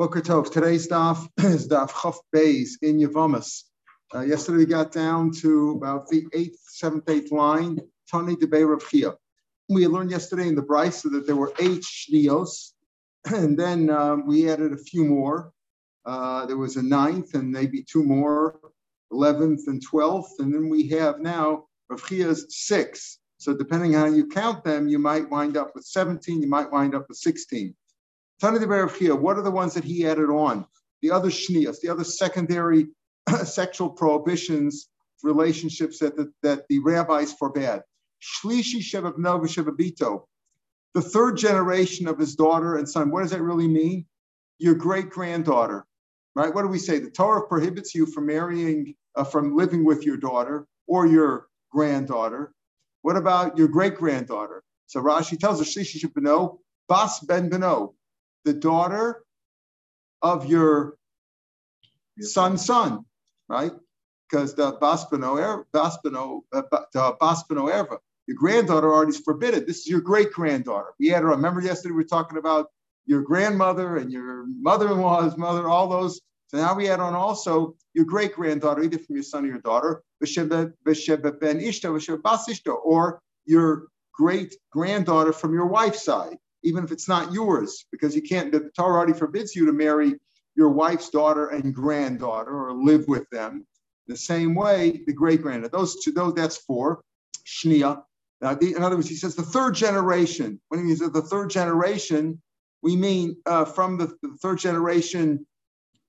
Boker Tov. Today's daf is daf Chaf Beis in Yevamos. Uh, yesterday we got down to about the eighth, seventh, eighth line. Tani Debei Rav Chia. We learned yesterday in the Brisa that there were eight shnios, and then um, we added a few more. Uh, there was a ninth and maybe two more, eleventh and twelfth, and then we have now Rav Chia's six. So depending on how you count them, you might wind up with 17, you might wind up with 16. Tana de Berachia, what are the ones that he added on? The other shnias, the other secondary sexual prohibitions, relationships that the, that the rabbis forbade. Shlishi Shevabno Shevabito, the third generation of his daughter and son. What does that really mean? Your great granddaughter, right? What do we say? The Torah prohibits you from marrying, uh, from living with your daughter or your granddaughter. What about your great granddaughter? So Rashi tells us Shlishi Shevabno, Bas Ben Beno, the daughter of your son's son, right? Because the Baspano, Baspano, uh, the Baspano Erva, your granddaughter already is forbidden. This is your great granddaughter. We had her. Remember yesterday we were talking about your grandmother and your mother-in-law's mother, all those. So now we add on also your great granddaughter, either from your son or your daughter, Vishba Vasheba Ben Isha, Vishba Basishta, or your great granddaughter from your wife's side even if it's not yours, because you can't, the Torah already forbids you to marry your wife's daughter and granddaughter or live with them. The same way, the great granddaughter. Those two, those that's four. Shnia. The, in other words, he says the third generation. When he means the third generation, we mean uh, from the, the, third generation,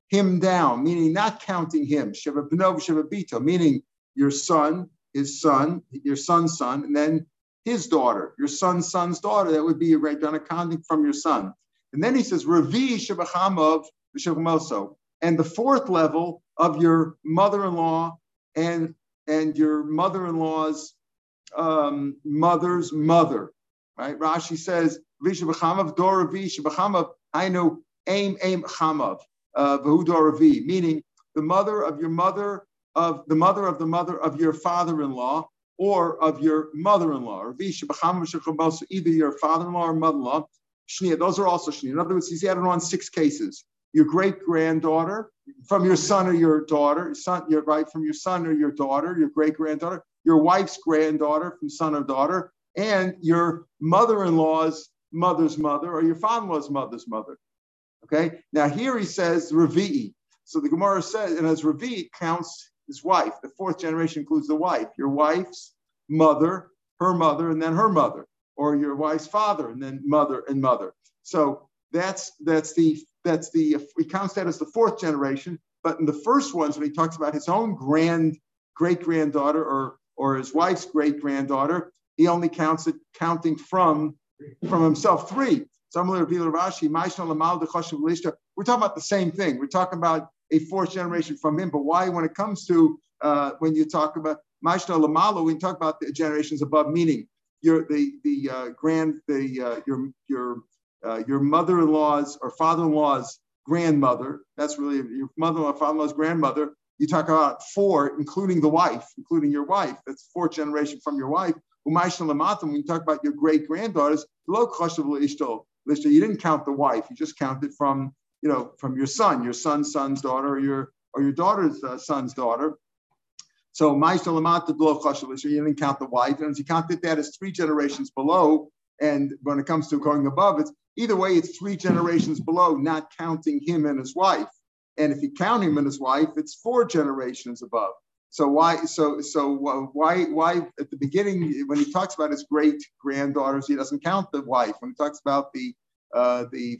him down, meaning not counting him. Sheva B'nov, Sheva Bito, meaning your son, his son, your son's son, and then his daughter, your son's son's daughter, that would be a great accounting from your son. And then he says, Ravi Shabachamav Vishamoso. And the fourth level of your mother-in-law and and your mother-in-law's um, mother's mother. Right? Rashi says, Vishabachamav Dor Ravi Shabachamav, I know aim aim chamav, uh, Ravi, meaning the mother of your mother of the mother of the mother of your father-in-law, or of your mother-in-law, or either your father-in-law or mother-in-law. Those are also shnia. In other words, he's added on six cases. Your great granddaughter, from your son or your daughter, son, your right from your son or your daughter, your great granddaughter, your wife's granddaughter from son or daughter, and your mother-in-law's mother's mother or your father-in-law's mother's mother. Okay. Now here he says Ravi'i. So the Gemara says, and as Ravi counts his wife. The fourth generation includes the wife, your wife's mother, her mother, and then her mother, or your wife's father, and then mother and mother. So that's that's the that's the he counts that as the fourth generation. But in the first ones, when he talks about his own grand great granddaughter or or his wife's great granddaughter, he only counts it counting from from himself three. We're talking about the same thing. We're talking about a fourth generation from him. But why, when it comes to uh, when you talk about Mashna Lamalo, we talk about the generations above, meaning your the the uh, grand the uh, your your uh, your mother-in-law's or father-in-law's grandmother. That's really your mother-in-law, father-in-law's grandmother. You talk about four, including the wife, including your wife. That's fourth generation from your wife. When you talk about your great granddaughters, you didn't count the wife. You just counted from you know, from your son, your son's son's daughter, or your or your daughter's uh, son's daughter. So you didn't count the wife, and you counted that as three generations below. And when it comes to going above, it's either way, it's three generations below, not counting him and his wife. And if you count him and his wife, it's four generations above. So why? So so why why at the beginning when he talks about his great granddaughters, he doesn't count the wife. When he talks about the uh, the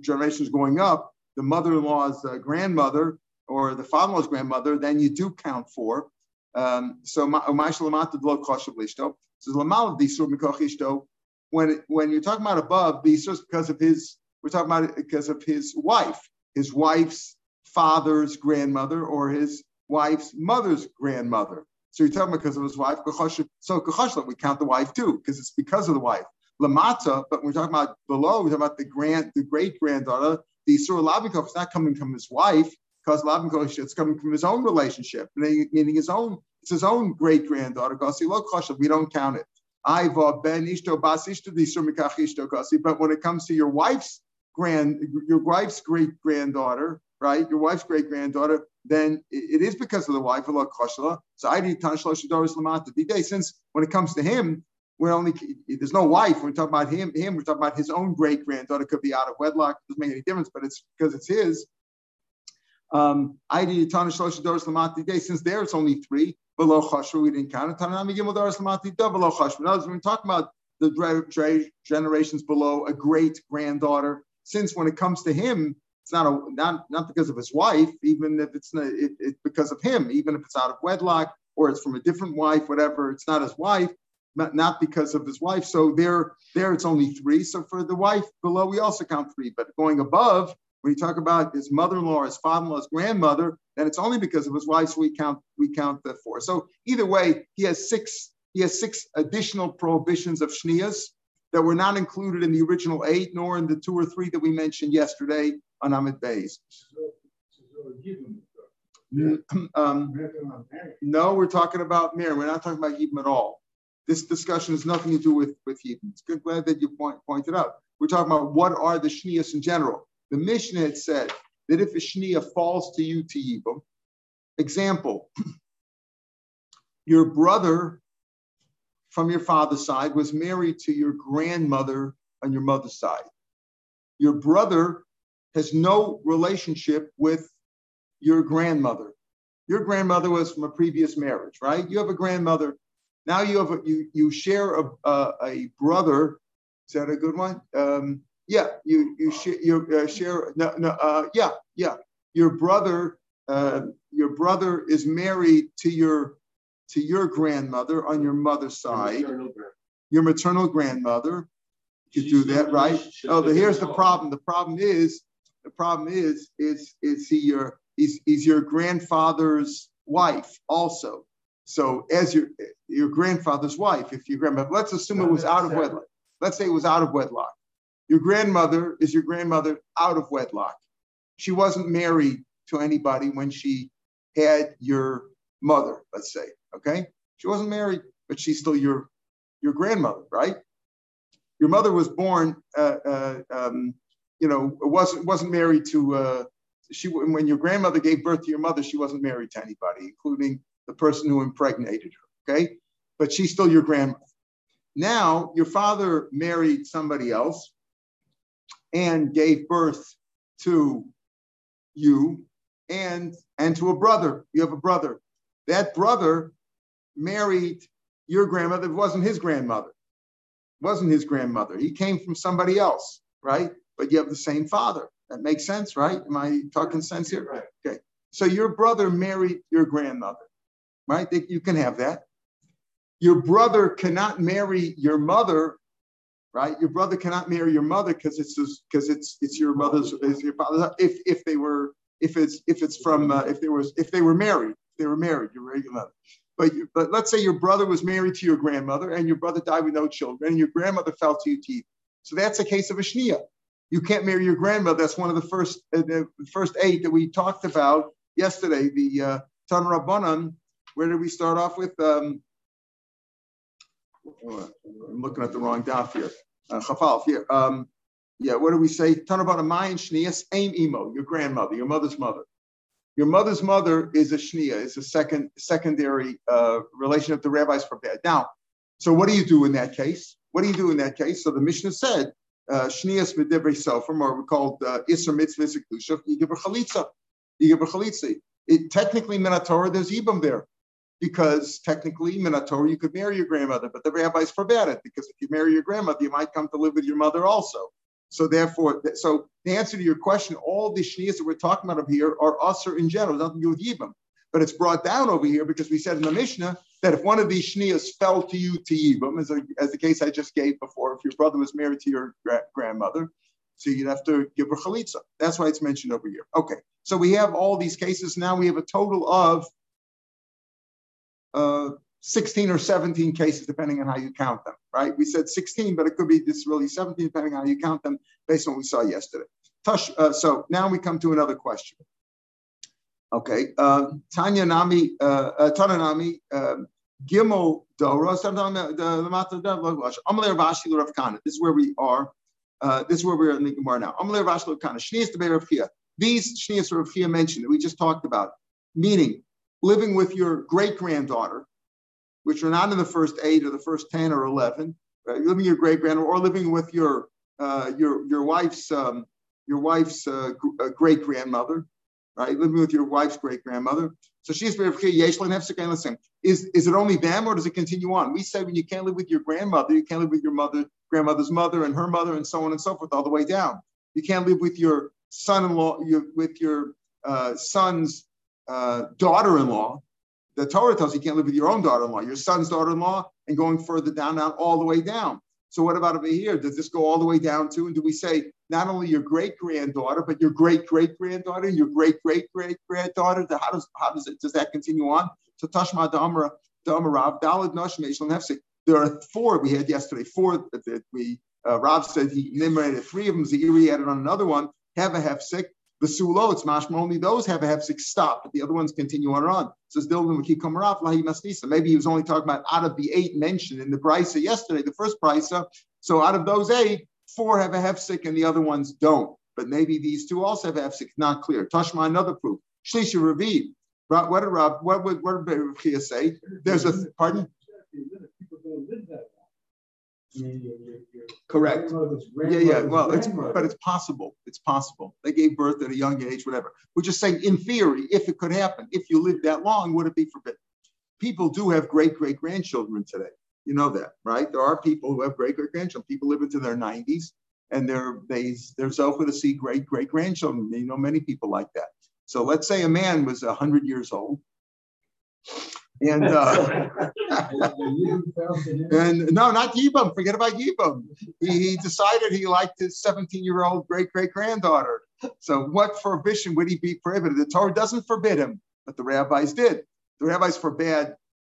generations going up, the mother-in-law's uh, grandmother or the father-in-law's grandmother, then you do count four. Um, so when when you're talking about above, the is because of his, we're talking about it because of his wife, his wife's father's grandmother or his wife's mother's grandmother. So you're talking because of his wife. So we count the wife too, because it's because of the wife. Lamata, but we're talking about below, we're talking about the grand, the great granddaughter. The Surah Labikov is not coming from his wife, because Labikov it's coming from his own relationship, meaning his own, it's his own great granddaughter. We don't count it. Ben Ishto Ishto But when it comes to your wife's grand, your wife's great granddaughter, right? Your wife's great granddaughter, then it is because of the wife, So I Shloshidor's Lamata. The day Since when it comes to him, we're only there's no wife. We're talking about him. Him. We're talking about his own great granddaughter. Could be out of wedlock. Doesn't make any difference, but it's because it's his. Um, I did tanish social daughters lamati day Since there it's only three below chashva. We didn't count it. Tanami gimel doris lamati below chashva. Now, when we talk about the generations below a great granddaughter, since when it comes to him, it's not a not not because of his wife, even if it's not, it, it's because of him, even if it's out of wedlock or it's from a different wife, whatever. It's not his wife not, not because of his wife. So there, there it's only three. So for the wife below, we also count three. But going above, when you talk about his mother-in-law, his father-in-law, his grandmother, then it's only because of his wife. So we count, we count the four. So either way, he has six, he has six additional prohibitions of shnias that were not included in the original eight, nor in the two or three that we mentioned yesterday on amud beis. Um, no, we're talking about Mir. We're not talking about Yibam at all. This discussion has nothing to do with, with Hebrew. It's good, glad that you point, pointed out. We're talking about what are the Shnias in general. The Mishnah had said that if a Shnia falls to you to Yibam, example, your brother from your father's side was married to your grandmother on your mother's side. Your brother has no relationship with your grandmother. Your grandmother was from a previous marriage, right? You have a grandmother now you have a, you you share a, a, a brother. Is that a good one? Um, yeah, you you share you uh, share no no uh, yeah yeah your brother uh, your brother is married to your to your grandmother on your mother's side. Your maternal, your maternal grandmother. You do that right. Oh, the, here's the problem. The problem is the problem is is is he your he's, he's your grandfather's wife also. So as your your grandfather's wife, if your grandmother, let's assume it was out of wedlock. Let's say it was out of wedlock. Your grandmother is your grandmother out of wedlock. She wasn't married to anybody when she had your mother, let's say. Okay? She wasn't married, but she's still your your grandmother, right? Your mother was born, uh, uh, um, you know, wasn't wasn't married to. Uh, she when your grandmother gave birth to your mother, she wasn't married to anybody, including the person who impregnated her, okay? But she's still your grandmother. Now, your father married somebody else and gave birth to you and and to a brother. You have a brother. That brother married your grandmother. It wasn't his grandmother. It wasn't his grandmother. He came from somebody else, right? But you have the same father. That makes sense, right? Am I talking sense here? Right. Okay. So your brother married your grandmother right? You can have that. Your brother cannot marry your mother, right? Your brother cannot marry your mother because it's because it's it's your mother's, it's your father's. If if they were if it's if it's from uh, if there was if they were married, if they were married, your regular But you, but let's say your brother was married to your grandmother and your brother died with no children and your grandmother fell to your teeth. So that's a case of a shnia. You can't marry your grandmother. That's one of the first uh, the first eight that we talked about yesterday. The uh, Tan Rabbanan where did we start off with? Um, I'm looking at the wrong daf here. Uh, here. Um, yeah, what do we say? Talk about a mayan shnias, aim emo, your grandmother, your mother's mother. Your mother's mother is a shnia, it's a second secondary uh, relation of the rabbis forbid. Now, so what do you do in that case? What do you do in that case? So the Mishnah said, uh, shnias medivrei sofrim, or we called uh, iser mitzvah you give a chalitza. You give a chalitza. It, technically, Minatorah, there's Ibam there because technically, Minator, you could marry your grandmother, but the rabbis forbade it because if you marry your grandmother, you might come to live with your mother also. So therefore, so the answer to your question, all the shnias that we're talking about up here are usher in general, nothing to do with yibam. But it's brought down over here because we said in the Mishnah that if one of these shnias fell to you to yibam, as, a, as the case I just gave before, if your brother was married to your gra- grandmother, so you'd have to give her chalitza. That's why it's mentioned over here. Okay, so we have all these cases. Now we have a total of uh, 16 or 17 cases, depending on how you count them, right? We said 16, but it could be this really 17, depending on how you count them, based on what we saw yesterday. Tush, uh, so now we come to another question. Okay, uh, Tanya Nami, uh, uh, Tanya Nami, um, Gimel Dora, this is where we are. Uh, this is where we're in the Gemara now. These Shnias Rav mentioned that we just talked about, meaning living with your great granddaughter, which are not in the first eight or the first 10 or 11, right? living your great granddaughter, or living with your uh, your your wife's um, your wife's uh, uh great grandmother, right? Living with your wife's great grandmother. So she's is is it only them or does it continue on? We say when you can't live with your grandmother, you can't live with your mother, grandmother's mother, and her mother, and so on and so forth, all the way down. You can't live with your son-in-law, your, with your uh, son's uh, daughter-in-law. The Torah tells you, you can't live with your own daughter-in-law, your son's daughter-in-law, and going further down, down, all the way down. So what about over here? Does this go all the way down to, and do we say not only your great granddaughter, but your great great granddaughter, your great great great granddaughter? How does how does it does that continue on? So Tashma Damara Damarav Dalad Nashim There are four we had yesterday. Four that we uh, Rav said he enumerated three of them. Ziri added on another one. Have a hefsek. The sulo, it's mashma, only those have a hefsek stop, but the other ones continue on on. Dildan Maki Kamaraf, Lahi Masnisa. Maybe he was only talking about out of the eight mentioned in the brisa yesterday, the first brisa. So out of those eight, four have a hefsek and the other ones don't. But maybe these two also have a hefsek, not clear. Tashma, another proof. Shlisha Ravi. What did Rav, what would what did Rav say? There's a pardon? Correct. Yeah, yeah. Well, it's but it's possible. It's possible. They gave birth at a young age, whatever. We're just saying, in theory, if it could happen, if you lived that long, would it be forbidden? People do have great great grandchildren today. You know that, right? There are people who have great great grandchildren. People live into their 90s, and they're they they're so to see great great grandchildren. You know, many people like that. So let's say a man was 100 years old and uh, and no, not Yibam. Forget about Yibam. He, he decided he liked his 17 year old great great granddaughter. So what prohibition would he be prohibited? The Torah doesn't forbid him, but the rabbis did. The rabbis forbade,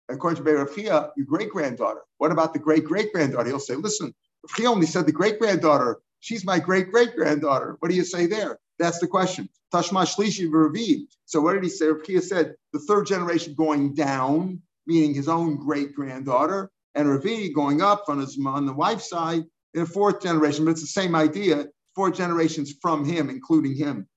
according to Berafia, your great granddaughter. What about the great great granddaughter? He'll say, listen, he only said the great granddaughter. She's my great great granddaughter. What do you say there? That's the question. Tashma Shlishi Ravi. So what did he say? Rav said the third generation going down, meaning his own great granddaughter, and Ravi going up on his on the wife's side in a fourth generation. But it's the same idea. Four generations from him, including him.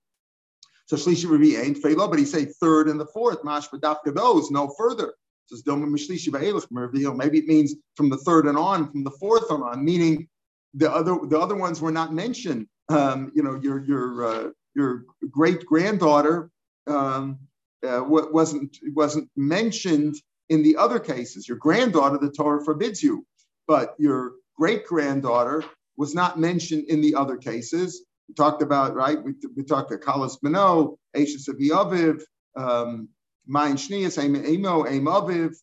So Shlishi Ravi ain't Felo, but he say third and the fourth. Mash those no further. Says Maybe it means from the third and on, from the fourth and on, meaning the other the other ones were not mentioned um, you know, your your uh, your great granddaughter um, uh, wasn't wasn't mentioned in the other cases. Your granddaughter, the Torah forbids you, but your great granddaughter was not mentioned in the other cases. We talked about right. We, we talked about Kalas Beno, Ashes of Yaviv, um, Mayin Shnias, Emo, Aviv.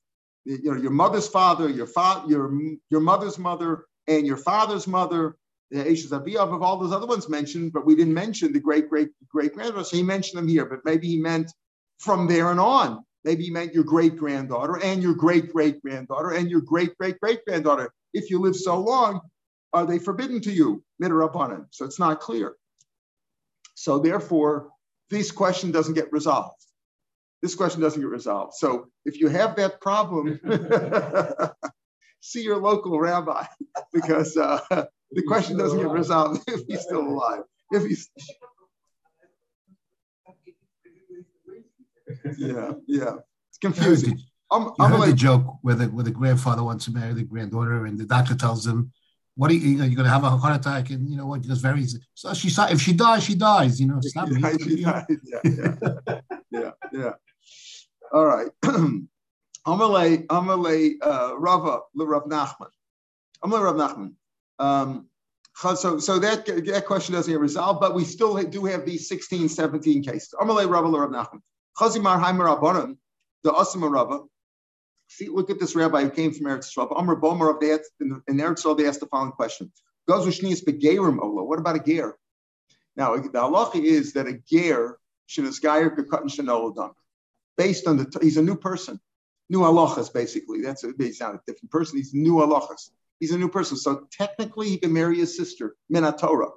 You know, your mother's father, your father, your your mother's mother, and your father's mother the Ashes Aviyav of all those other ones mentioned, but we didn't mention the great, great, great grandfather. So he mentioned them here, but maybe he meant from there and on. Maybe he meant your great granddaughter and your great great granddaughter and your great great great granddaughter. If you live so long, are they forbidden to you? Midrabanan. So it's not clear. So therefore, this question doesn't get resolved. This question doesn't get resolved. So if you have that problem, see your local rabbi because uh, the question doesn't get resolved if he's still alive. If he's yeah, yeah, it's confusing. I'm, I'm like, the joke where the where the grandfather wants to marry the granddaughter, and the doctor tells him, "What are you? you know, you're going to have a heart attack?" And you know what? Just very so she if she dies, she dies. You know, stop yeah, yeah, yeah, yeah, yeah. All right. Amalei, Amalei, Rava, Rav Nachman. Amalei Rav Nachman. Um, so, so that, that question doesn't get resolved, but we still do have these 16, 17 cases. Amalei Rabba Rav Nachman. Chazimar Haimer Rabbanim, the Asima Rabba. See, look at this rabbi who came from Eretz Yisrael. Amr Bomer of the in, Eretz Yisrael, they asked the following question: Goes Shnius begerim ola. What about a ger? Now, the halacha is that a ger shenisgayer kekatan shenolodam, based on the he's a new person, new halachas basically. That's a, he's not a different person. He's new halachas he's a new person. So technically, he can marry his sister, Minatora.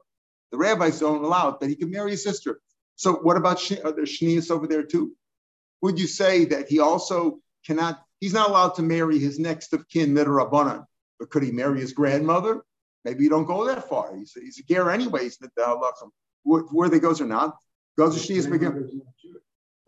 The rabbis don't allow it, but he can marry his sister. So what about are there shnias over there too? Would you say that he also cannot? He's not allowed to marry his next of kin midrabanan, but could he marry his grandmother? maybe you don't go that far. He's, he's a ger anyways. The halachim, where they goes or not, goes to shnias begir.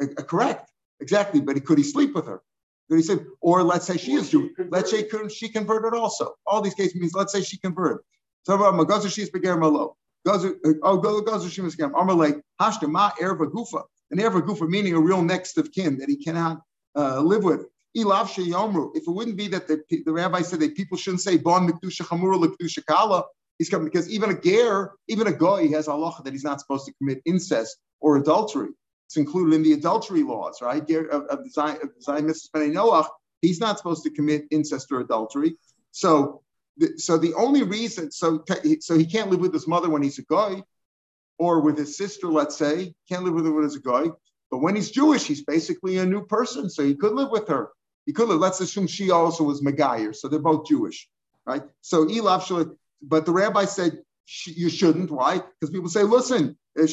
Uh, correct, exactly. But could he sleep with her? Could he say, or let's say she is Jewish. Let's say she converted also. All these cases means let's say she converted. So about Magazu she's begir malo. Oh Gazu she was begir. Amalek hashta ma erva gufa. An erva gufa meaning a real next of kin that he cannot uh, live with. If it wouldn't be that the, the rabbi said that people shouldn't say bon mikdusha chamura lekdusha kala, he's coming because even a ger, even a goy has Allah that he's not supposed to commit incest or adultery. It's included in the adultery laws, right? Of, of the Zion, Mrs. Noach, he's not supposed to commit incest or adultery. So, the, so the only reason, so so he can't live with his mother when he's a guy, or with his sister, let's say, can't live with her when he's a guy. But when he's Jewish, he's basically a new person, so he could live with her. He could live. Let's assume she also was Megayer, so they're both Jewish, right? So Elav but the rabbi said you shouldn't. Why? Because people say, listen, eh,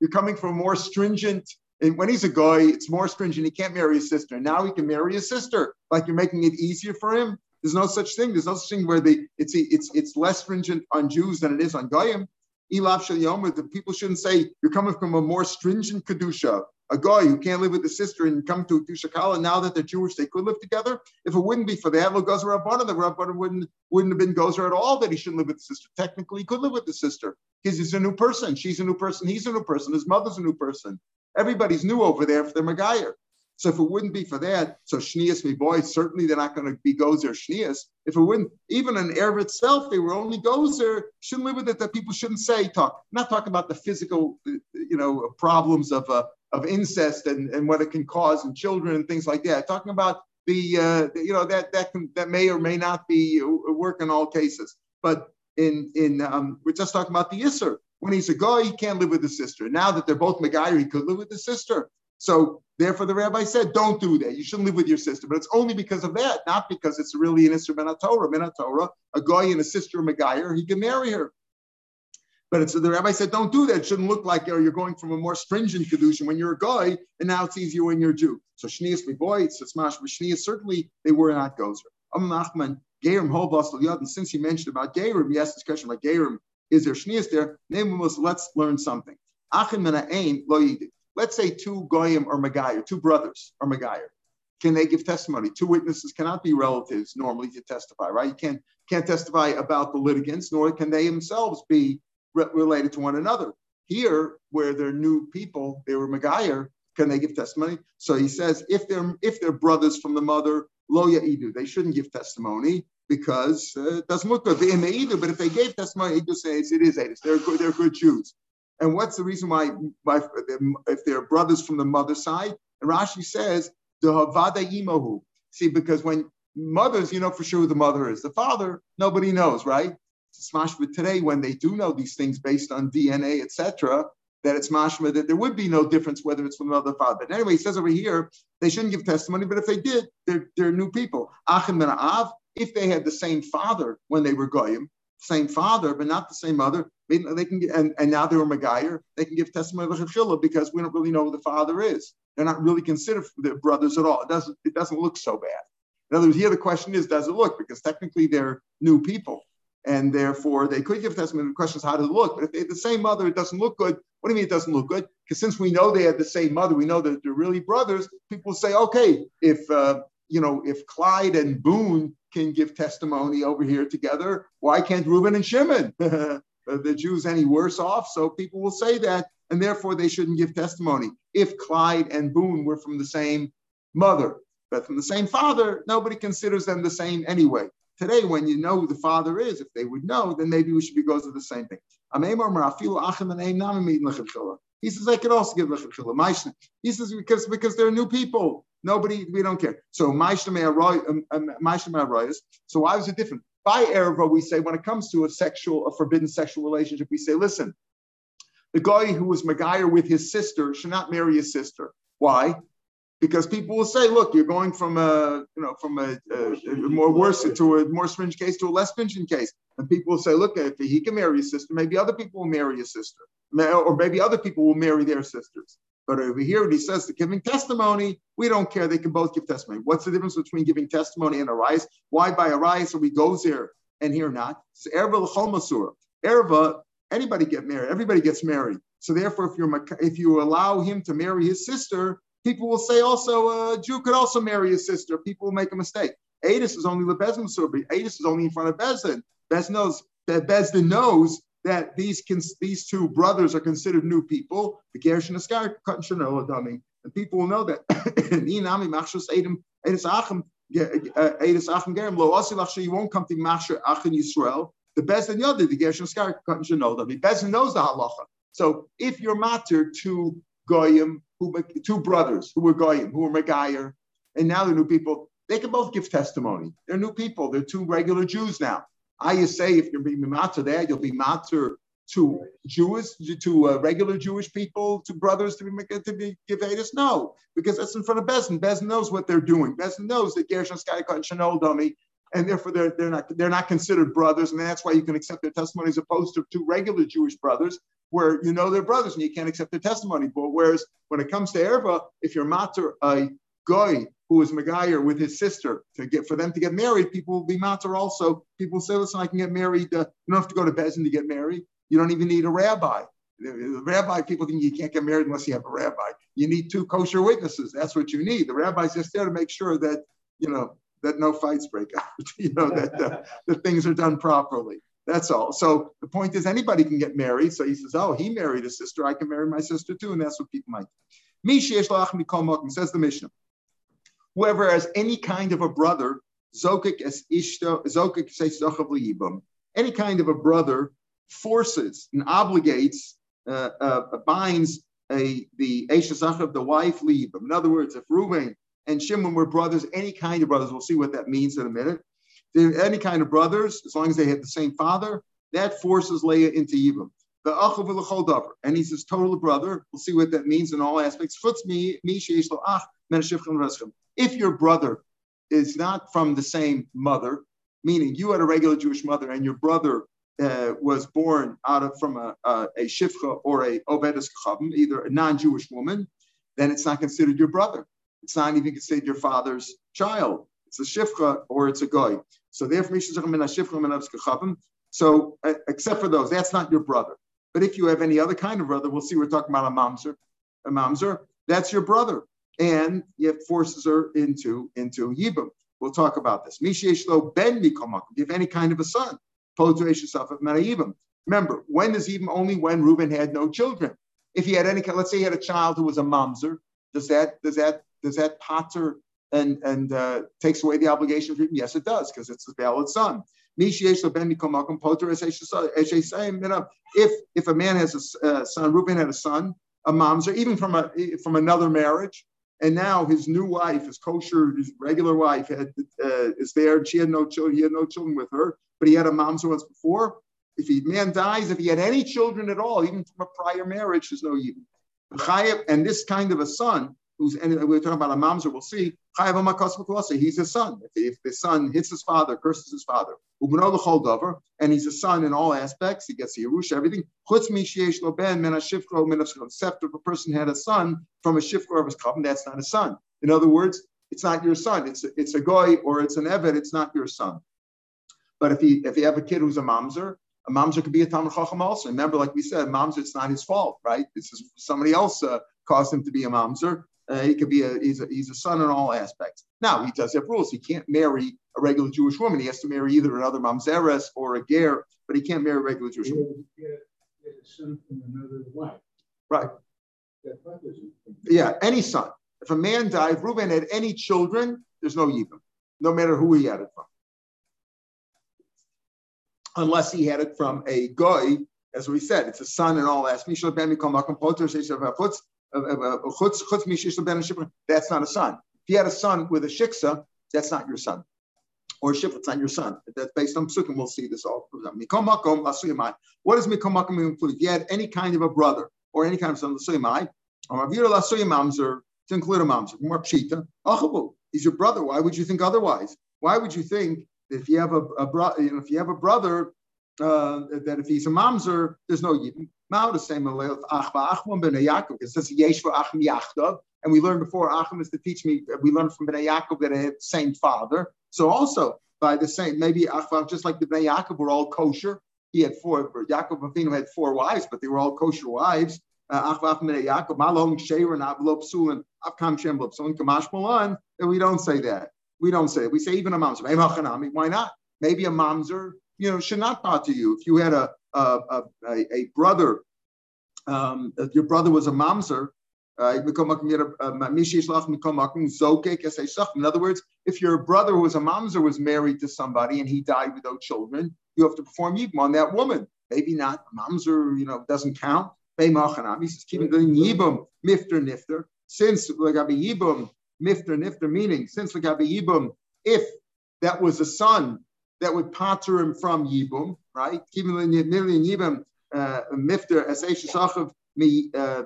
you're coming from a more stringent. And when he's a guy, it's more stringent. He can't marry his sister. Now he can marry his sister. Like you're making it easier for him. There's no such thing. There's no such thing where they it's it's it's less stringent on Jews than it is on Goyim. Elav Shal the people shouldn't say you're coming from a more stringent kedusha a guy who can't live with the sister and come to Tushakala, now that they're Jewish, they could live together. If it wouldn't be for that, well, Gozer Rabbana, the Rabbana wouldn't, wouldn't have been Gozer at all that he shouldn't live with the sister. Technically, he could live with the sister because he's a new person. She's a new person. He's a new person. His mother's a new person. Everybody's new over there for their Megayer. So if it wouldn't be for that, so Shnias, me boy, certainly they're not going to be Gozer Shnias. If it wouldn't, even an Arab itself, they were only Gozer, shouldn't live with it, that people shouldn't say, talk. I'm not talking about the physical, you know, problems of uh, of incest and, and what it can cause in children and things like that. Talking about the, uh, you know, that that can, that may or may not be uh, work in all cases. But in in um, we're just talking about the Isser. When he's a guy, he can't live with his sister. Now that they're both Megayer, he could live with his sister. So therefore, the rabbi said, don't do that. You shouldn't live with your sister. But it's only because of that, not because it's really an Isser Ben Torah. Ben Torah, a guy and a sister Megayer, he can marry her. But it's, the rabbi said, don't do that. It shouldn't look like you're, going from a more stringent kedushin when you're a guy, and now it's easier when you're a Jew. So shnias boy, smash shnias. Certainly, they were not gozer. Am Nachman Gerim Holbastel Yad. And since you mentioned about Gerim, asked this question about Gerim, is there shnias there? Name us. Let's learn something. Achim Ain Lo Let's say two goyim or Megayer, two brothers or Megayer. Can they give testimony? Two witnesses cannot be relatives normally to testify, right? You can't can't testify about the litigants, nor can they themselves be re- related to one another. Here, where they're new people, they were Megayer, can they give testimony? So he says, if they're if they're brothers from the mother, lo ya'idu, they shouldn't give testimony because uh, it doesn't look good. They either, but if they gave testimony, Eidu says it is Eidus. They're good, they're good Jews. And what's the reason why, why if they're brothers from the mother side? And Rashi says, the Havada Imohu. See, because when mothers, you know for sure who the mother is. The father, nobody knows, right? It's mashma today when they do know these things based on DNA, etc., that it's mashma that there would be no difference whether it's from the or father. But anyway, he says over here they shouldn't give testimony, but if they did, they're, they're new people. Achim ben Av, if they had the same father when they were goyim, same father but not the same mother, they, can and, and now they were Megayer, they can give testimony of because we don't really know who the father is. They're not really considered brothers at all. It doesn't it doesn't look so bad. In other words, here the question is, does it look? Because technically they're new people and therefore they could give testimony. The question is how does it look? But if they had the same mother, it doesn't look good. What do you mean it doesn't look good? Because since we know they had the same mother, we know that they're really brothers. People say, okay, if uh, you know, if Clyde and Boone can give testimony over here together, why can't Reuben and Shimon? the Jews any worse off? So people will say that, and therefore they shouldn't give testimony. If Clyde and Boone were from the same mother, but from the same father, nobody considers them the same anyway. Today, when you know who the father is, if they would know, then maybe we should be goes to the same thing. He says, I could also give lechem He says, because, because they're new people. Nobody, we don't care. So, um, um, so why was it different? By Erva, we say, when it comes to a sexual, a forbidden sexual relationship, we say, listen, the guy who was Megayer with his sister should not marry his sister. Why? Because people will say, look, you're going from a, you know, from a, a, a, more worse to a more stringent case to a less stringent case. And people will say, look, if he can marry his sister, maybe other people will marry his sister, or maybe other people will marry their sisters. But over here, he says, the giving testimony, we don't care. They can both give testimony. What's the difference between giving testimony and a rise? Why by a rise are we goes there? and here not. So erva l'chol masur. Erva, anybody get married. Everybody gets married. So therefore, if you're if you allow him to marry his sister, people will say also a uh, Jew could also marry his sister. People will make a mistake. Adis is only the Bezin Surbi. Adis is only in front of Bezin. Bezin knows that Bezdin knows that these these two brothers are considered new people. The Gersh and Askar and dummy. And people will know that. Inami Machshus Adam Adis Achim Adis Achim Gerim Lo Asilach you won't come to Machshir Achim Yisrael. The Bezdin Yodi, the Gersh and Askar and dummy. Bezdin knows the halacha. So if you're matter to Goyim, who two brothers who were Goyim, who were Megayer, and now they're new people, they can both give testimony. They're new people. They're two regular Jews now. I say if you're being matter there, you'll be matter to Jewish, to uh, regular Jewish people, to brothers to be to be give Adis? No, because that's in front of Bezin. Bezin knows what they're doing. Bezin knows that Gershon Skyka and Chanel Dummy, and therefore they're, they're not they're not considered brothers, and that's why you can accept their testimony as opposed to two regular Jewish brothers, where you know they're brothers and you can't accept their testimony. But whereas when it comes to Erva, if you're matter a goy who is Megayer with his sister to get for them to get married, people will be matter also. People say, listen, I can get married. Uh, you don't have to go to Bezin to get married. You don't even need a rabbi. The rabbi, people think you can't get married unless you have a rabbi. You need two kosher witnesses. That's what you need. The rabbi's just there to make sure that, you know, that no fights break out, you know, that, uh, that things are done properly. That's all. So the point is, anybody can get married. So he says, "Oh, he married a sister. I can marry my sister too," and that's what people might. do. Says the Mishnah. Whoever has any kind of a brother, zokik es ishto, zokik any kind of a brother forces and obligates, uh, uh, binds a the Eishasach of the wife leave. In other words, if Reuben and Shimon were brothers, any kind of brothers, we'll see what that means in a minute any kind of brothers, as long as they had the same father, that forces Leah into Yibam. The Achav and he's his total brother. We'll see what that means in all aspects. If your brother is not from the same mother, meaning you had a regular Jewish mother and your brother uh, was born out of from a, a, a shifcha or a obedes chavim, either a non-Jewish woman, then it's not considered your brother. It's not even considered your father's child. It's a shifcha or it's a goy. So therefore, so uh, except for those, that's not your brother. But if you have any other kind of brother, we'll see. We're talking about a mamzer, a mamzer. That's your brother, and it forces her into into yibum. We'll talk about this. Mishishlo ben mikomak. If any kind of a son. Remember, when is even only when Reuben had no children? If he had any, let's say he had a child who was a mamzer, does that does that does that pater and and uh, takes away the obligation for him? Yes, it does, because it's a valid son. If if a man has a uh, son, Reuben had a son, a mom's, or even from a from another marriage, and now his new wife, his kosher, his regular wife, had, uh, is there, and she had no children. He had no children with her, but he had a mom's once before. If a man dies, if he had any children at all, even from a prior marriage, there's no even. And this kind of a son who's and we're talking about a mamzer, we'll see, he's a son. If, the son hits his father, curses his father, and he's a son in all aspects, he gets the Yerush, everything. Except if a person had a son from a shifra of his carbon, that's not a son. In other words, it's not your son. It's a, it's a goy or it's an eved. It's not your son. But if he if you have a kid who's a mamzer, a mamzer could be a Talmud Chacham also. Remember, like we said, mamzer, it's not his fault, right? This is somebody else uh, caused him to be a mamzer. Uh, he could be a he's, a he's a son in all aspects. Now he does have rules. He can't marry a regular Jewish woman. He has to marry either another mamzeres or a ger, but he can't marry a regular Jewish woman. son from another wife. Right. Yeah, any son. If a man died, Reuben had any children, there's no yibam, no matter who he had it from. Unless he had it from a goy, as we said, it's a son and all aspects. That's not a son. If you had a son with a shiksa, that's not your son. Or a shiksa, it's not your son. That's based on psukim. We'll see this all. What does mikomakom include? If you had any kind of a brother or any kind of son, or to include a mamzer. He's your brother. Why would you think otherwise? Why would you think that if you have a, a brother, you know, if you have a brother, uh, that if he's a mamzer, there's no yidin. Now the same with Achba Achman ben Yaakov. It says Yeshua Achim Yachdav. And we learned before Achim is to teach me, we learned from Ben Yaakov that they had the same father. So also, by the same, maybe Achva, just like the Bnei Yaakov were all kosher. He had four, Yaakov Avinu had four wives, but they were all kosher wives. Uh, Achva Ahmed Yaqob, Malong Shayran, Avlopsulin, Avkam Shemopsulun, Kamashmalan. And we don't say that. We don't say it. We say even a mamzer. Why not? Maybe a mamzer, you know, should not bother you. If you had a a, a, a brother, um, your brother was a mamzer, uh, in other words, if your brother who was a mamzer was married to somebody and he died without children, you have to perform yibum on that woman. Maybe not mamzer, you know, doesn't count. He says, keep going yibum, mifter, nifter. Since lagabi yibum, mifter, nifter, meaning since yibum, if that was a son that would pater him from yibum, right? Keep million yibum, uh, mifter, as eshachav mi uh,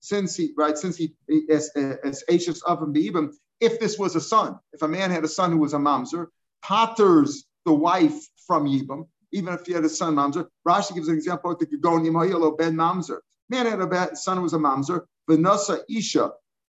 since he right since he as as Ashes of him if this was a son, if a man had a son who was a mamzer, paters the wife from Yibam, even if he had a son mamzer. Rashi gives an example that could go Nimayilo ben mamzer. Man had a son who was a mamzer, Vanasa Isha.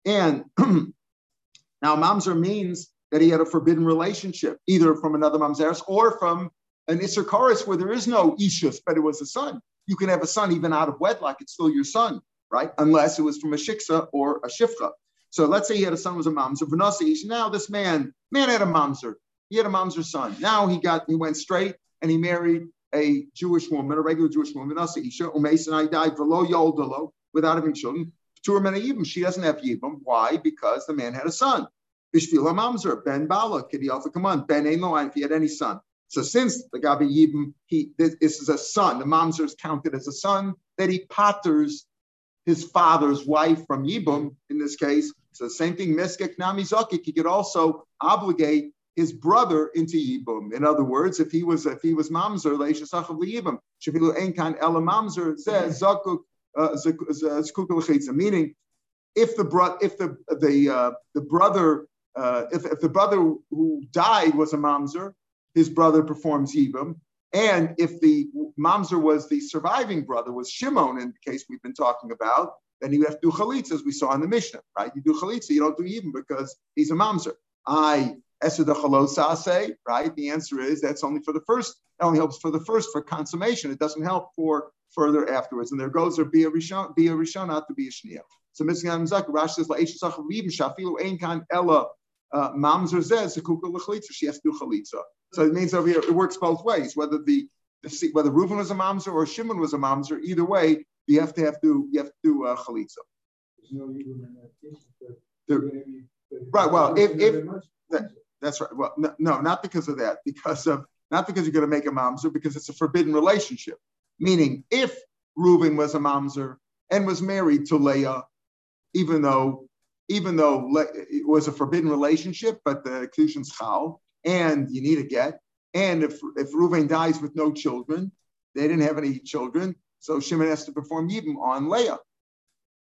And now mamzer means that he had a forbidden relationship, either from another mamzeris or from an Issachar where there is no Ishus, but it was a son. You can have a son even out of wedlock, it's still your son right? Unless it was from a shiksa or a shifcha. So let's say he had a son who was a mamzer. Vanasish. Now this man, man had a mamzer. He had a mamzer son. Now he got, he went straight and he married a Jewish woman, a regular Jewish woman. Vanasiisha. Umes and I died below yoldalo without having children. Turman yibam. She doesn't have yibam. Why? Because the man had a son. Bishvila mamzer. Ben bala. Kidi come on. Ben ain't if he had any son. So since the Gabi Yibam, he this, this, is a son, the mamzer is counted as a son that he patters his father's wife from Yibum, in this case. So the same thing, Meskek Nami Zakik, he could also obligate his brother into Yibum. In other words, if he was if he was Mamzer, Leishasachav Yibum, Shafilu Enkan Ela Mamzer Zakuk uh, meaning if the bro- if the the uh, the brother uh, if, if the brother who died was a mamzer, his brother performs yibum. And if the mamzer was the surviving brother, was Shimon in the case we've been talking about, then you have to do chalitza, as we saw in the Mishnah, right? You do chalitza, you don't do even because he's a mamzer. I Eser the chalosa say, right? The answer is that's only for the first, it only helps for the first for consummation. It doesn't help for further afterwards. And there goes there be a rishon, not to be a. So Mr. Zak, Rashi says, shafilu ein kan ella mamzer zez zekukah l'chalitza. She has to do chalitza. So it means over here it works both ways. Whether the, the whether Reuven was a mamzer or Shimon was a mamzer, either way, you have to have to you have to do uh, chalitza. right. Well, if, if that, that's right. Well, no, no, not because of that. Because of not because you're going to make a mamzer, because it's a forbidden relationship. Meaning, if Reuven was a mamzer and was married to Leah, even though even though it was a forbidden relationship, but the Kedushin's chal, and you need a get. And if if Reuven dies with no children, they didn't have any children, so Shimon has to perform yibum on Leah,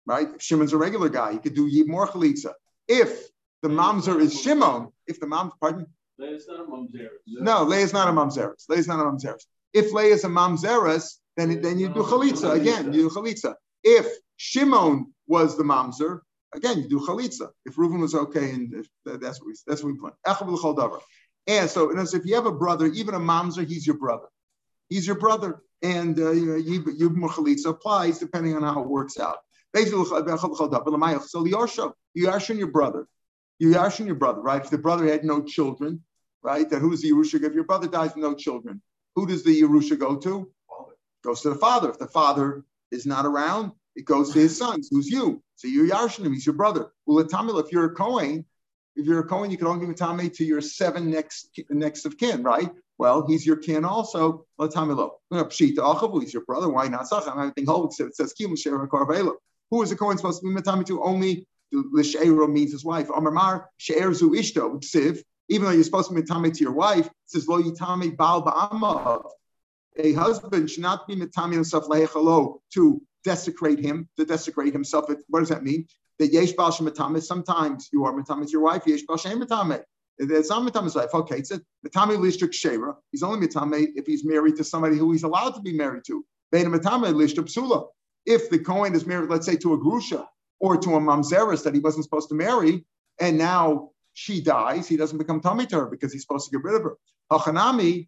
right? If Shimon's a regular guy, he could do yibum or chalitza. If the mamzer is Shimon, if the mom, pardon? Leah's not a mamzeres. No, Leah's not a mamzeres. Leah's not a mamzeres. If Leah is a mamzeres, then, then you do chalitza again. You do chalitza. If Shimon was the mamzer, again you do chalitza. If Reuven was okay, and that's what we that's what we plan. And so, and if you have a brother, even a mamzer, he's your brother. He's your brother. And uh, you chalitza applies depending on how it works out. Basically, so Yarsha, you Yarshin your brother. You Yarshin your brother, right? If the brother had no children, right? Then who's the Yerusha? If your brother dies with no children, who does the Yerusha go to? Goes to the father. If the father is not around, it goes to his sons, who's you. So you're Yarshinim, he's your brother. Well, if you're a Kohen, if you're a Kohen, you can only give a Tame to your seven next next of kin, right? Well, he's your kin also. Latamilo. Achavu, oh, he's your brother. Why not? Everything holds it says Kim. Who is a Kohen supposed to be Matami to? Only Lishairo means his wife. Amar She'erzu Ishto, Ksiv. Even though you're supposed to be Matami to your wife, it says Lo Yitami Bal Ba'amav. A husband should not be Matami himself to desecrate him, to desecrate himself. What does that mean? that yesh bal shematame. Sometimes you are matame your wife. Yesh bal shematame. It's not mitame's wife. Okay, it's a matame lishtuk shera. He's only matame if he's married to somebody who he's allowed to be married to. Beta matame lishtuk psula. If the Kohen is married, let's say to a grusha or to a mamzeris that he wasn't supposed to marry, and now she dies, he doesn't become tummy to her because he's supposed to get rid of her. Hachanami,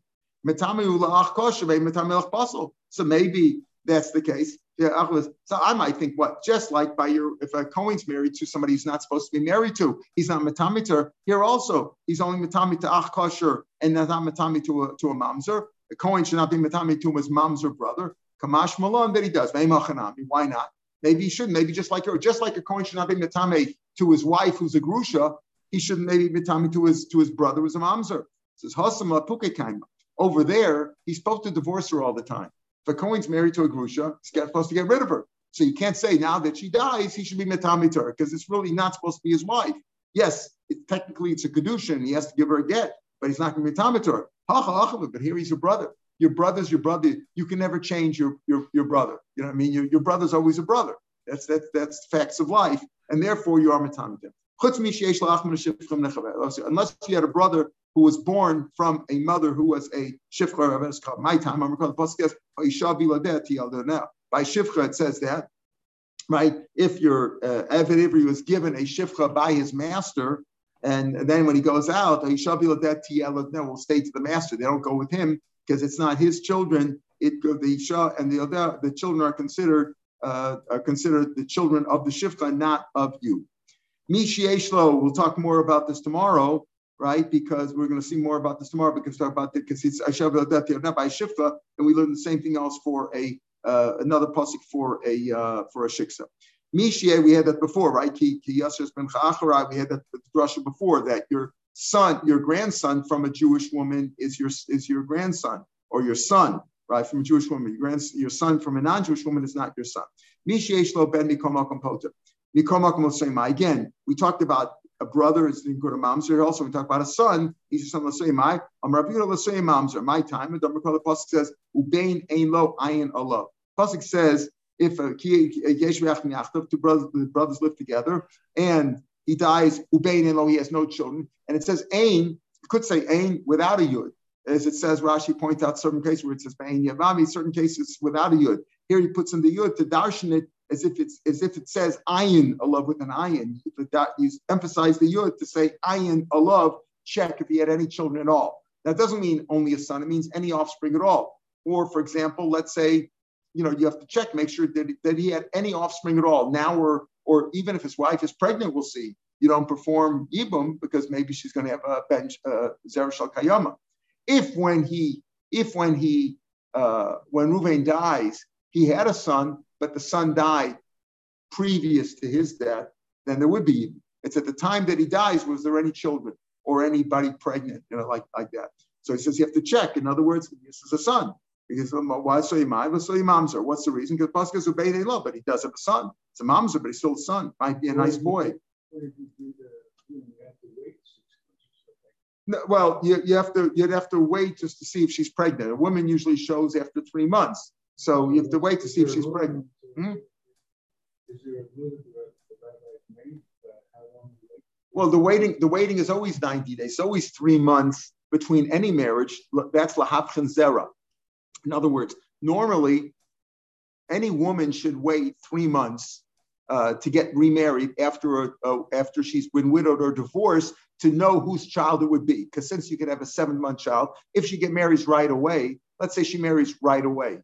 so maybe that's the case. So I might think what just like by your if a Cohen's married to somebody he's not supposed to be married to, he's not matamiter. Here also, he's only matami to ach kosher and not matami to a to a mamzer. A Cohen should not be matami to his mamzer brother. Kamash malon that he does. Why not? Maybe he shouldn't. Maybe just like her, just like a Cohen should not be matame to his wife who's a grusha, he shouldn't maybe be matami to his to his brother who's a mamzer. It says hasama pukekaima. Over there, he's supposed to divorce her all the time. If a Cohen's married to a Grusha, he's supposed to get rid of her. So you can't say now that she dies, he should be Metami to her, because it's really not supposed to be his wife. Yes, it, technically it's a Kedushin, he has to give her a get, but he's not going to be Metami to. But here he's your brother. Your brother's your brother. You can never change your, your, your brother. You know what I mean? Your, your brother's always a brother. That's, that's, that's facts of life. And therefore you are Metami to him. Unless you had a brother who was born from a mother who was a shifcha. It's called my time. I'm recalling the pasuk By shifcha, it says that, right? If your uh, Ivri was given a shifcha by his master, and then when he goes out, will stay to the master. They don't go with him because it's not his children. It the isha and the other the children are considered uh, are considered the children of the shifcha, not of you. Mishieshlo, we'll talk more about this tomorrow right? Because we're going to see more about this tomorrow because talk about because it's not by Shifcha, and we learn the same thing else for a uh, another pasuk for a uh, for a shiksa. Mishie, we had that before, right? Ki ben We had that drasha before that your son, your grandson from a Jewish woman is your is your grandson or your son, right? From a Jewish woman, your grand, your son from a non-Jewish woman is not your son. Mishie shlo ben pota. Again, we talked about a brother in good to mamzer. Also, we talk about a son. He's just son say my. I'm Rabbi say mamzer. My time. The pasuk says ubein ein lo ayin Allah. Pasuk says if a two brothers the brothers live together and he dies ubein ein lo he has no children and it says ain could say ain without a yud as it says Rashi points out certain cases where it says ain yavami certain cases without a yud. Here he puts in the yud to darshan it as if it's as if it says ayin Allah with an ayin. You emphasize the yud to say ayin Allah. Check if he had any children at all. That doesn't mean only a son. It means any offspring at all. Or for example, let's say you know you have to check, make sure that, that he had any offspring at all. Now or or even if his wife is pregnant, we'll see. You don't perform ibum because maybe she's going to have a bench uh, zereshal kayama. If when he if when he uh, when Ruvain dies, he had a son but the son died previous to his death, then there would be. It's at the time that he dies, was there any children or anybody pregnant, you know, like, like that. So he says you have to check. In other words, this is a son. Because why so imam? So mamzer. What's the reason? Because Pascha is obeyed love, but he does have a son. It's a mamzer, but he's still a son. Might be a nice boy. No, well, you, you have to you'd have to wait just to see if she's pregnant. A woman usually shows after three months. So you have to wait to see if she's pregnant. Hmm? Well, the waiting the waiting is always 90 days. It's always three months between any marriage. That's lahavchen zera. In other words, normally any woman should wait three months uh, to get remarried after a, uh, after she's been widowed or divorced to know whose child it would be. Because since you could have a seven month child, if she get marries right away, let's say she marries right away,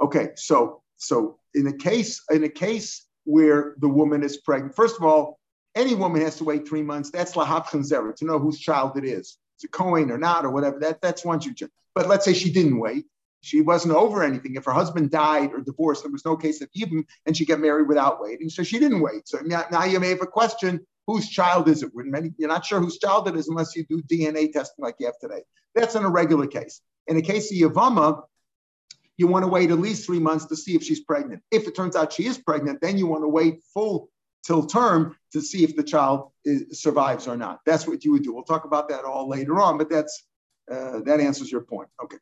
Okay, so so in a case in a case where the woman is pregnant, first of all, any woman has to wait three months. That's lahabchan zera to know whose child it is. It's a Cohen or not or whatever. That that's one you. But let's say she didn't wait. She wasn't over anything. If her husband died or divorced, there was no case of even, and she got married without waiting. So she didn't wait. So now, now you may have a question: whose child is it? Many, you're not sure whose child it is unless you do DNA testing like you have today. That's in a regular case. In a case of Yavama, you want to wait at least three months to see if she's pregnant. If it turns out she is pregnant, then you want to wait full till term to see if the child is, survives or not. That's what you would do. We'll talk about that all later on, but that's uh, that answers your point. Okay.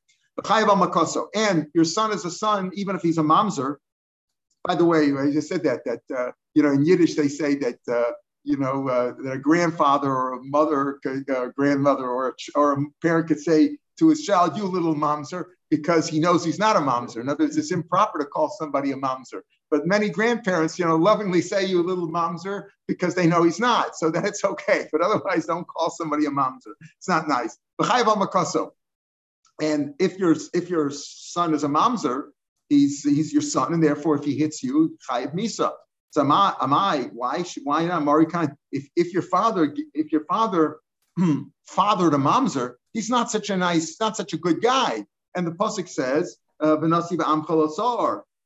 And your son is a son, even if he's a mamzer. By the way, I just said that that uh, you know in Yiddish they say that uh, you know, uh, that a grandfather or a mother, a uh, grandmother or a, or a parent could say to his child, you little momser, because he knows he's not a momser. In other words, it's improper to call somebody a momser. But many grandparents, you know, lovingly say you little mamzer because they know he's not. So that it's okay. But otherwise, don't call somebody a mamzer. It's not nice. And if your if your son is a mamzer, he's he's your son, and therefore if he hits you, chayiv misa. So am I? Am I? Why? Should, why not? Marikan? If if your father if your father fathered a mamzer, he's not such a nice, not such a good guy. And the pasuk says, uh,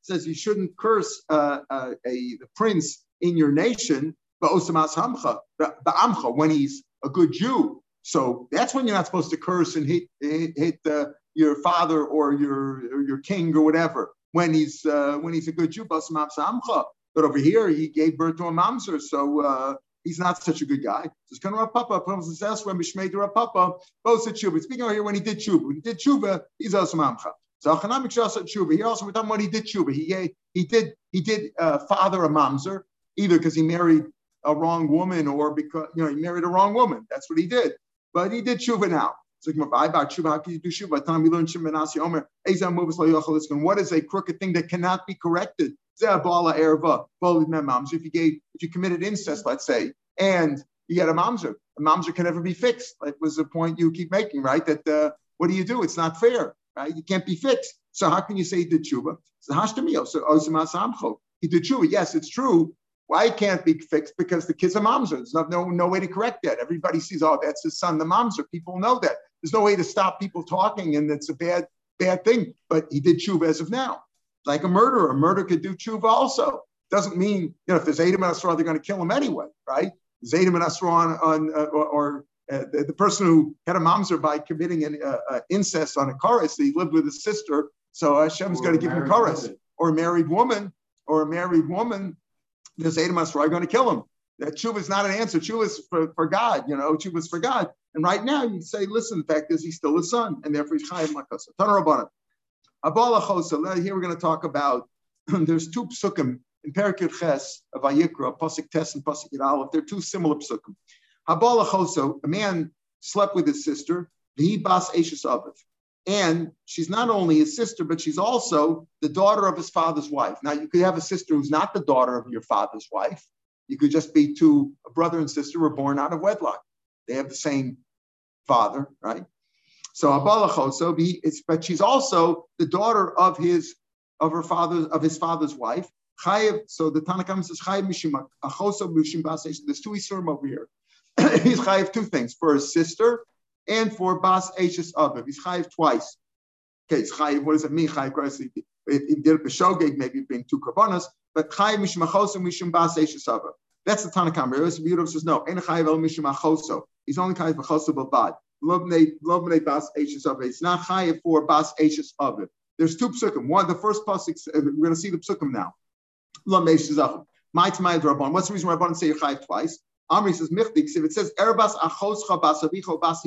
says you shouldn't curse uh, uh, a the prince in your nation, but Hamcha, when he's a good Jew. So that's when you're not supposed to curse and hit hit, hit uh, your father or your or your king or whatever. When he's uh, when he's a good Jew, but over here he gave birth to a mamzer, so uh, he's not such a good guy. So kind of Papa, Papa elsewhere, Mishmei Papa, both said tshuva. Speaking over here, when he did tshuva, when he did tshuva, he's also Mamcha. So Chanamik Shasa tshuva. He also we're talking when he did tshuva. He he did he did uh, father a mamzer, either because he married a wrong woman or because you know he married a wrong woman. That's what he did. But he did tshuva now. So about tshuva, how can you do tshuva? Time we learn Shimanasi Omer. What is a crooked thing that cannot be corrected? If you gave, if you committed incest, let's say, and you had a mamzer, a mamzer can never be fixed. That was the point you keep making, right? That uh, what do you do? It's not fair, right? You can't be fixed. So how can you say he did tshuva? So hashtamio. So he did tshuva. Yes, it's true. Why it can't be fixed? Because the kid's a mamzer. There's no, no, no way to correct that. Everybody sees, oh, that's his son, the mamzer. People know that. There's no way to stop people talking, and it's a bad, bad thing. But he did tshuva as of now like a murderer. A murder could do tshuva also. Doesn't mean, you know, if there's Adam and Asra, they're going to kill him anyway, right? There's Adam and Asra on, uh, or, or uh, the, the, person who had a mamzer by committing an uh, uh incest on a chorus, he lived with his sister, so Hashem's going to give him chorus. Or a married woman, or a married woman, there's Adam and Asra going to kill him. That tshuva is not an answer. Tshuva is for, for God, you know, tshuva is for God. And right now you say, listen, the fact is he's still his son, and therefore he's chayav makasa. Tanarabanan. Here we're going to talk about. there's two psukim in Perikut Ches of Vayikra, Pasuk Tes and Pasuk Aleph. They're two similar psukim. Habala Choso, a man slept with his sister, He Bas Ashes Aviv. And she's not only his sister, but she's also the daughter of his father's wife. Now, you could have a sister who's not the daughter of your father's wife. You could just be two, a brother and sister were born out of wedlock. They have the same father, right? So Abalachoso, but she's also the daughter of his of her father of his father's wife. Chayev, so the Tanna Kamma says Chayev Mishima Achoso Mishim There's two Isurim over here. He's Chayev two things for his sister and for Bas Ashes Aviv. He's Chayev twice. Okay, it's Chayev. What does it mean? Chayev. He did it b'shogeg, maybe being two karbonas, but Chayev Mishim Achoso Mishim Bas Ashes Aviv. That's the Tanna Kamma. Rabbi Yehuda says no. En Chayev El Mishim Achoso. He's only Chayev Achoso Babad. Bas It's not chayiv for Bas Ashes of it. There's two psukim. One, the first pasuk, we're going to see the psukim now. What's the reason Rabban say chayiv twice? Amri says michdik. If it says erbas achoscha bas avicho bas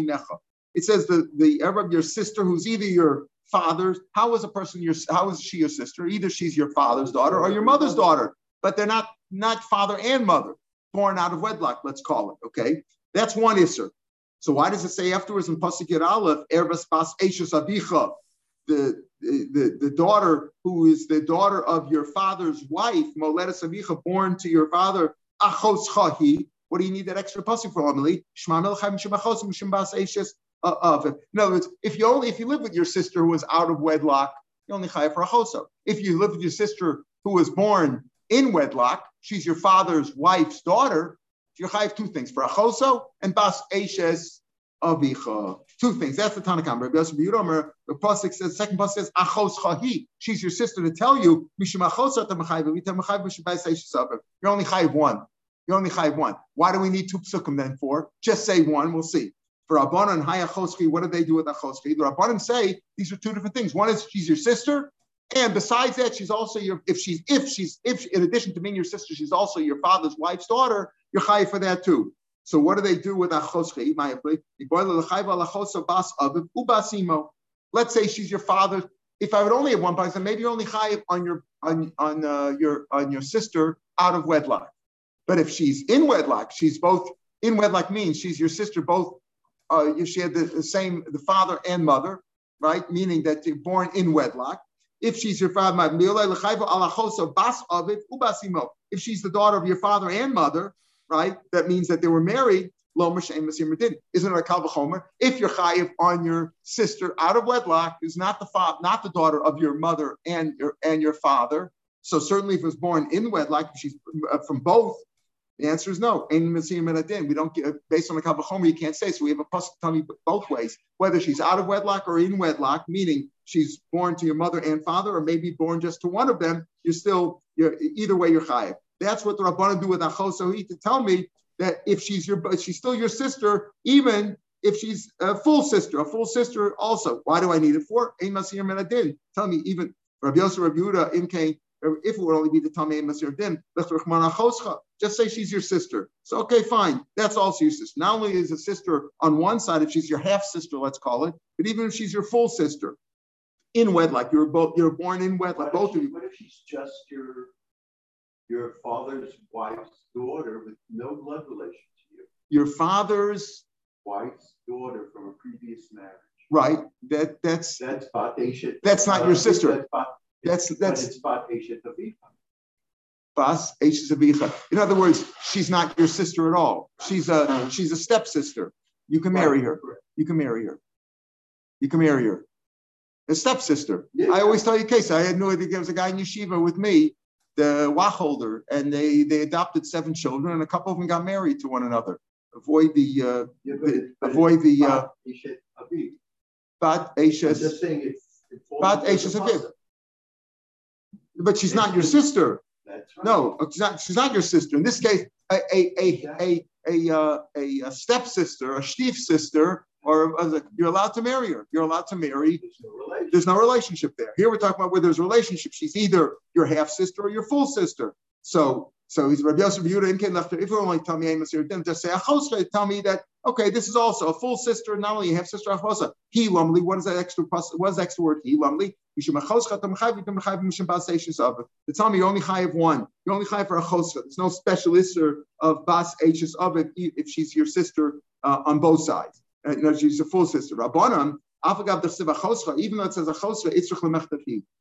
it says the the of your sister, who's either your father's. How is a person your? How is she your sister? Either she's your father's daughter or your mother's daughter, but they're not not father and mother, born out of wedlock. Let's call it. Okay, that's one isser. So why does it say afterwards in Pasuk Yud Aleph, Erbas Bas Eishus Abicha, the, the, the daughter who is the daughter of your father's wife, Moledas Abicha, born to your father, Achos Chahi. What do you need that extra pasuk for, Emily? Shema Melchem Shemachos Mishim Bas uh, it. In other words, if you only if you live with your sister who was out of wedlock, you only chayav for a choso. If you live with your sister who was born in wedlock, she's your father's wife's daughter, you're chayiv two things for achoso and bas eshes avicha. Two things. That's the Tanna Kamma. Rabbi Yosef Yudomer, the pasuk says, second pasuk says achos chahi. She's your sister to tell you mishum achos ata mechayiv v'ita mechayiv mishum bas eshes aviv. You're only chayiv one. You're only chayiv one. Why do we need two psukim then for? Just say one. We'll see. For Rabbanan and Hayachoschi, what do they do with Achoschi? The Rabbanan say these are two different things. One is she's your sister, and besides that, she's also your if she's if she's if in addition to being your sister, she's also your father's wife's daughter you're high for that too. So what do they do with achosche? Let's say she's your father. If I would only have one person, maybe you're only high on your on on uh, your on your sister out of wedlock. But if she's in wedlock, she's both in wedlock means she's your sister. Both uh, she had the, the same the father and mother, right? Meaning that you're born in wedlock. If she's your father, if she's the daughter of your father and mother, right? That means that they were married. Isn't it a kalvachomer? If you're chayiv on your sister out of wedlock, who's not the father, not the daughter of your mother and your and your father. So certainly, if it was born in wedlock, she's uh, from both. The answer is no. We don't get based on the kalvachomer. You can't say. So we have a pasuk you both ways, whether she's out of wedlock or in wedlock, meaning she's born to your mother and father, or maybe born just to one of them. You're still you're either way. You're chayiv. That's what the Rabbanan do with Achosahi to tell me that if she's your, she's still your sister, even if she's a full sister, a full sister also. Why do I need it for? Tell me, even Rabbi Yosef, Rabbi Yehuda, Imke, if it would only be the Tamei Masir Din, just say she's your sister. So, okay, fine. That's also your sister. Not only is a sister on one side, if she's your half sister, let's call it, but even if she's your full sister in wedlock, you're both you're born in wedlock, both she, of you. What if she's just your your father's wife's daughter with no blood relation to you. Your father's wife's daughter from a previous marriage. Right. That that's that's. That's not your uh, sister. That's that's, that's Bateshet Bas In other words, she's not your sister at all. She's a she's a stepsister. You can marry her. You can marry her. You can marry her. A stepsister. Yeah. I always tell you, case. I had no idea there was a guy in yeshiva with me the wachholder, and they they adopted seven children, and a couple of them got married to one another. Avoid the, uh, yeah, the avoid the uh. Just saying it's But she's not your sister. Right. No, she's not. She's not your sister. In this case, a a a a a, uh, a, a stepsister, a stief sister, or you're allowed to marry her. You're allowed to marry. There's no, there's no relationship there. Here we're talking about where there's a relationship. She's either your half sister or your full sister. So so he's Rabbi Yosef Yehuda If you only tell me Amos then just say Achosra. Tell me that okay, this is also a full sister, not only half sister Achosa. He lumli. What is that extra? What is the extra word? He lumli. Tell me you only chayiv one. You only chayiv for a chosra. There's no special of bas h's of it if she's your sister uh, on both sides. Uh, you know, she's a full sister. Rabbanan, even though it says a chosra, it's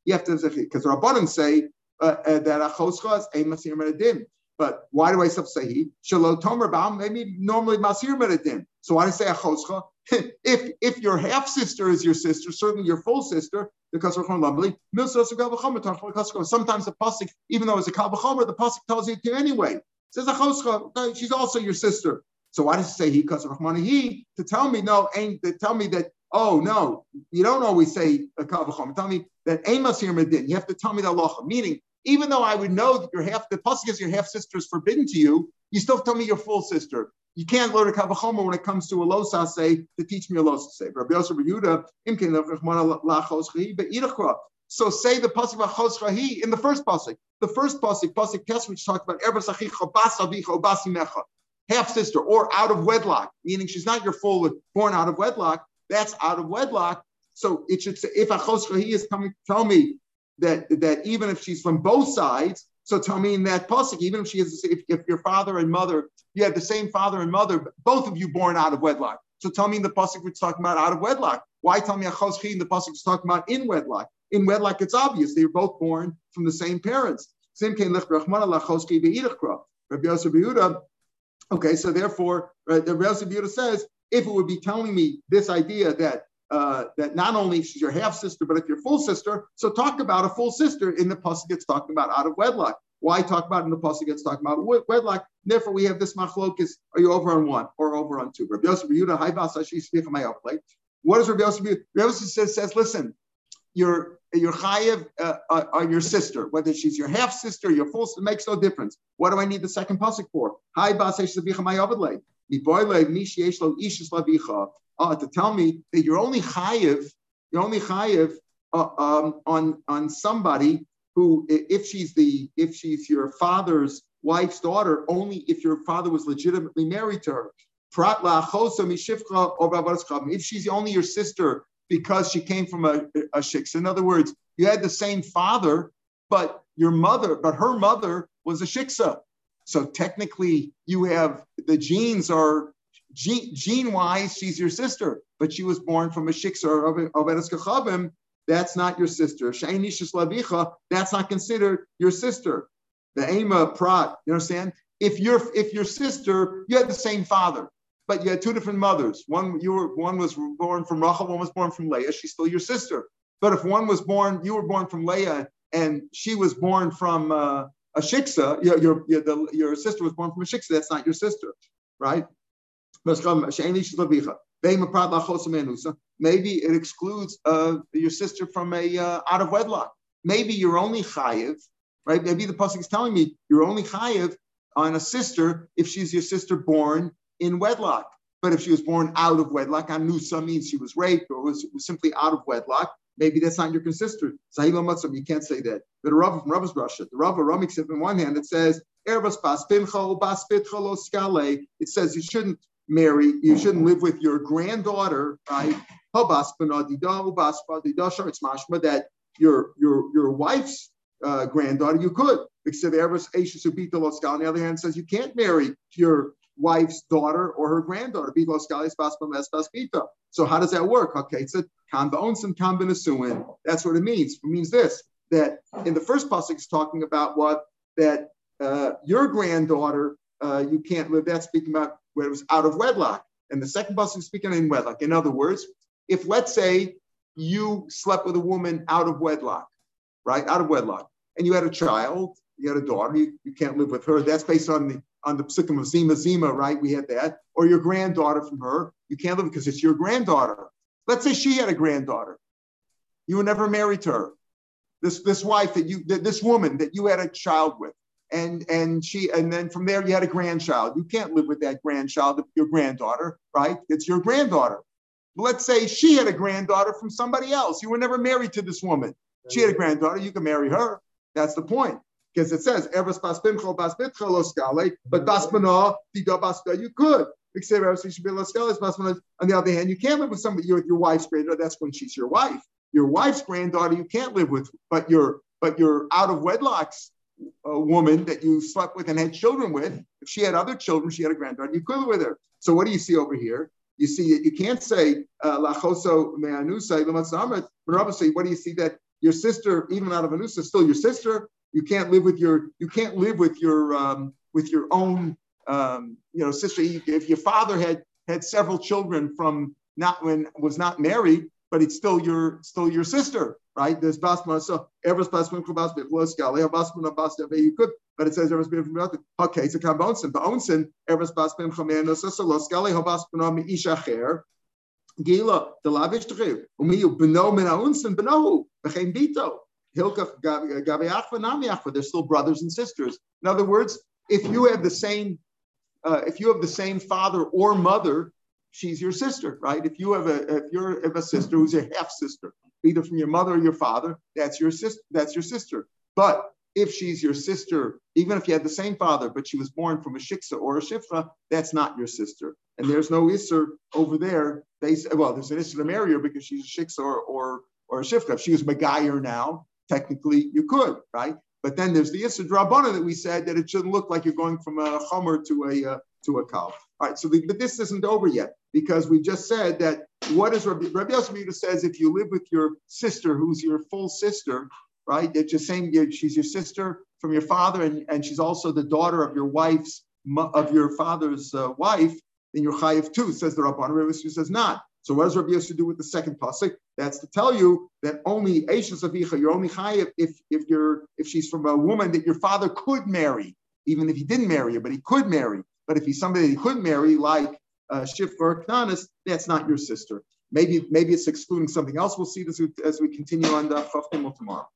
You have to say, because Rabbanan say uh, uh, Uh, uh, that a chosra is a masir meredim. But why do I say he? Shalom tomer ba'am, maybe normally masir meredim. So why do I say a chosra? if if your half sister is your sister, certainly your full sister, because sometimes the pasuk, even though it's a kalvachomer, the pasuk tells you to anyway. It says a chosra, she's also your sister. So why does it say he Rahman he to tell me no ain't to tell me that oh no you don't always say a kavachom tell me that amos here medin you have to tell me the law meaning even though I would know that your half the pasuk is your half sister is forbidden to you you still tell me your full sister. You can't learn a kavachomer when it comes to a losa say to teach me a losa say. Rabbi Yosef Yehuda imkin so say the pasuk about in the first pasuk. The first pasuk, pasuk test, which talks about ever sachich bas avicha basi mecha half sister or out of wedlock, meaning she's not your full born out of wedlock, that's out of wedlock. So it should say, if Achoschahi is coming tell me that, that even if she's from both sides, so tell me in that pasuk, even if she is, if, if your father and mother, you have the same father and mother, both of you born out of wedlock. So tell me in the pasuk we're talking about out of wedlock. Why tell me Achoschahi in the pasuk is talking about in wedlock? In wedlock, it's obvious they were both born from the same parents. Rabbi Yosef Okay, so therefore, uh, the Rebbe Buddha says, if it would be telling me this idea that uh, that not only she's your half sister, but if you're full sister, so talk about a full sister in the pasuk gets talking about out of wedlock. Why talk about in the pasuk gets talking about wedlock? Therefore, we have this machlokis. Are you over on one or over on two? Rabbi Yosef Yehuda, What does Rabbi Yosef? Rabbi Yosef says, says, listen, your your chayev uh, uh, on your sister, whether she's your half sister, your full sister, makes no difference. What do I need the second pasuk for? Hi uh, to tell me that you're only chayev, you're only chayev uh, um, on on somebody who, if she's the if she's your father's wife's daughter, only if your father was legitimately married to her. If she's only your sister because she came from a, a shiksa. In other words, you had the same father, but your mother, but her mother was a shiksa. So technically, you have the genes are gene, gene wise, she's your sister, but she was born from a shiksa of, of Eres that's not your sister. Shainishis lavicha, that's not considered your sister. The ema prat, you understand? If your if your sister, you had the same father, but you had two different mothers. One you were one was born from Rachel, one was born from Leah. She's still your sister. But if one was born, you were born from Leah, and she was born from uh, a shiksa, your your your, the, your sister was born from a shiksa. That's not your sister, right? Maybe it excludes uh, your sister from a uh, out of wedlock. Maybe you're only chayiv, right? Maybe the pasuk is telling me you're only chayiv on a sister if she's your sister born in wedlock. But if she was born out of wedlock, anusa means she was raped or was, was simply out of wedlock. Maybe that's not your sister. You can't say that. But a Rav from Rav's Russia, the Rav Ramik in one hand, it says, it says you shouldn't marry, you shouldn't live with your granddaughter, right? That your your your wife's uh, granddaughter you could. Except the On the other hand, says you can't marry your wife's daughter or her granddaughter. So how does that work? Okay, it's a. That's what it means. It means this that in the first pasuk it's talking about what that uh, your granddaughter uh, you can't live. That's speaking about where it was out of wedlock. And the second pasuk is speaking in wedlock. In other words, if let's say you slept with a woman out of wedlock, right, out of wedlock, and you had a child, you had a daughter, you, you can't live with her. That's based on the on the psukim of Zima Zima, right? We had that. Or your granddaughter from her, you can't live because it's your granddaughter. Let's say she had a granddaughter. You were never married to her. This this wife that you this woman that you had a child with and and she and then from there you had a grandchild. You can't live with that grandchild, your granddaughter, right? It's your granddaughter. Let's say she had a granddaughter from somebody else. You were never married to this woman. She had a granddaughter. You can marry her. That's the point. Because it says, but mm-hmm. basmana, you could. On the other hand, you can't live with somebody with your wife's granddaughter. That's when she's your wife. Your wife's granddaughter you can't live with, but your but your out of wedlocks a woman that you slept with and had children with, if she had other children, she had a granddaughter, you could live with her. So what do you see over here? You see, you can't say uh, lachoso me'anusa But obviously, what do you see that your sister, even out of anusa, is still your sister? You can't live with your you can't live with your um, with your own um, you know sister. If your father had had several children from not when was not married, but it's still your still your sister right? There's basma, so ever's basma kubas biflos galei basma basma you could, but it says ever's biflos. Okay, it's a kambonsin. The onsin ever's basma chameno sasalos galei habasma mi ishacher. Gila the lavish tchiv umiyu beno min aunsin beno bechem bito. Hilkach gabeach v'namiach, they're still brothers and sisters. In other words, if you have the same, uh, if you have the same father or mother, she's your sister, right? If you have a, if you're have a sister who's a half sister, either from your mother or your father, that's your sister. That's your sister. But if she's your sister, even if you had the same father, but she was born from a shiksa or a shifcha, that's not your sister. And there's no isser over there. They well, there's an isser to marry her because she's a shiksa or, or, or a shifcha. If she was Megayer now, technically you could, right? But then there's the isser drabana that we said that it shouldn't look like you're going from a chomer to a uh, to a kal. All right, so the, but this isn't over yet because we just said that what is Rabbi, Rabbi Yosef says if you live with your sister who's your full sister, right? That you're saying she's your sister from your father and, and she's also the daughter of your wife's of your father's uh, wife, then you're chayiv too, says the Rabban. Rabbi Yosef says not. So what does Rabbi Yosef do with the second pasuk? That's to tell you that only Eishes Avicha, you're only chayiv if if you're if she's from a woman that your father could marry, even if he didn't marry her, but he could marry. But if he's somebody that he couldn't marry, like Uh, Shif or Knanis, that's not your sister. Maybe maybe it's excluding something else. We'll see this as we continue on the Chav tomorrow.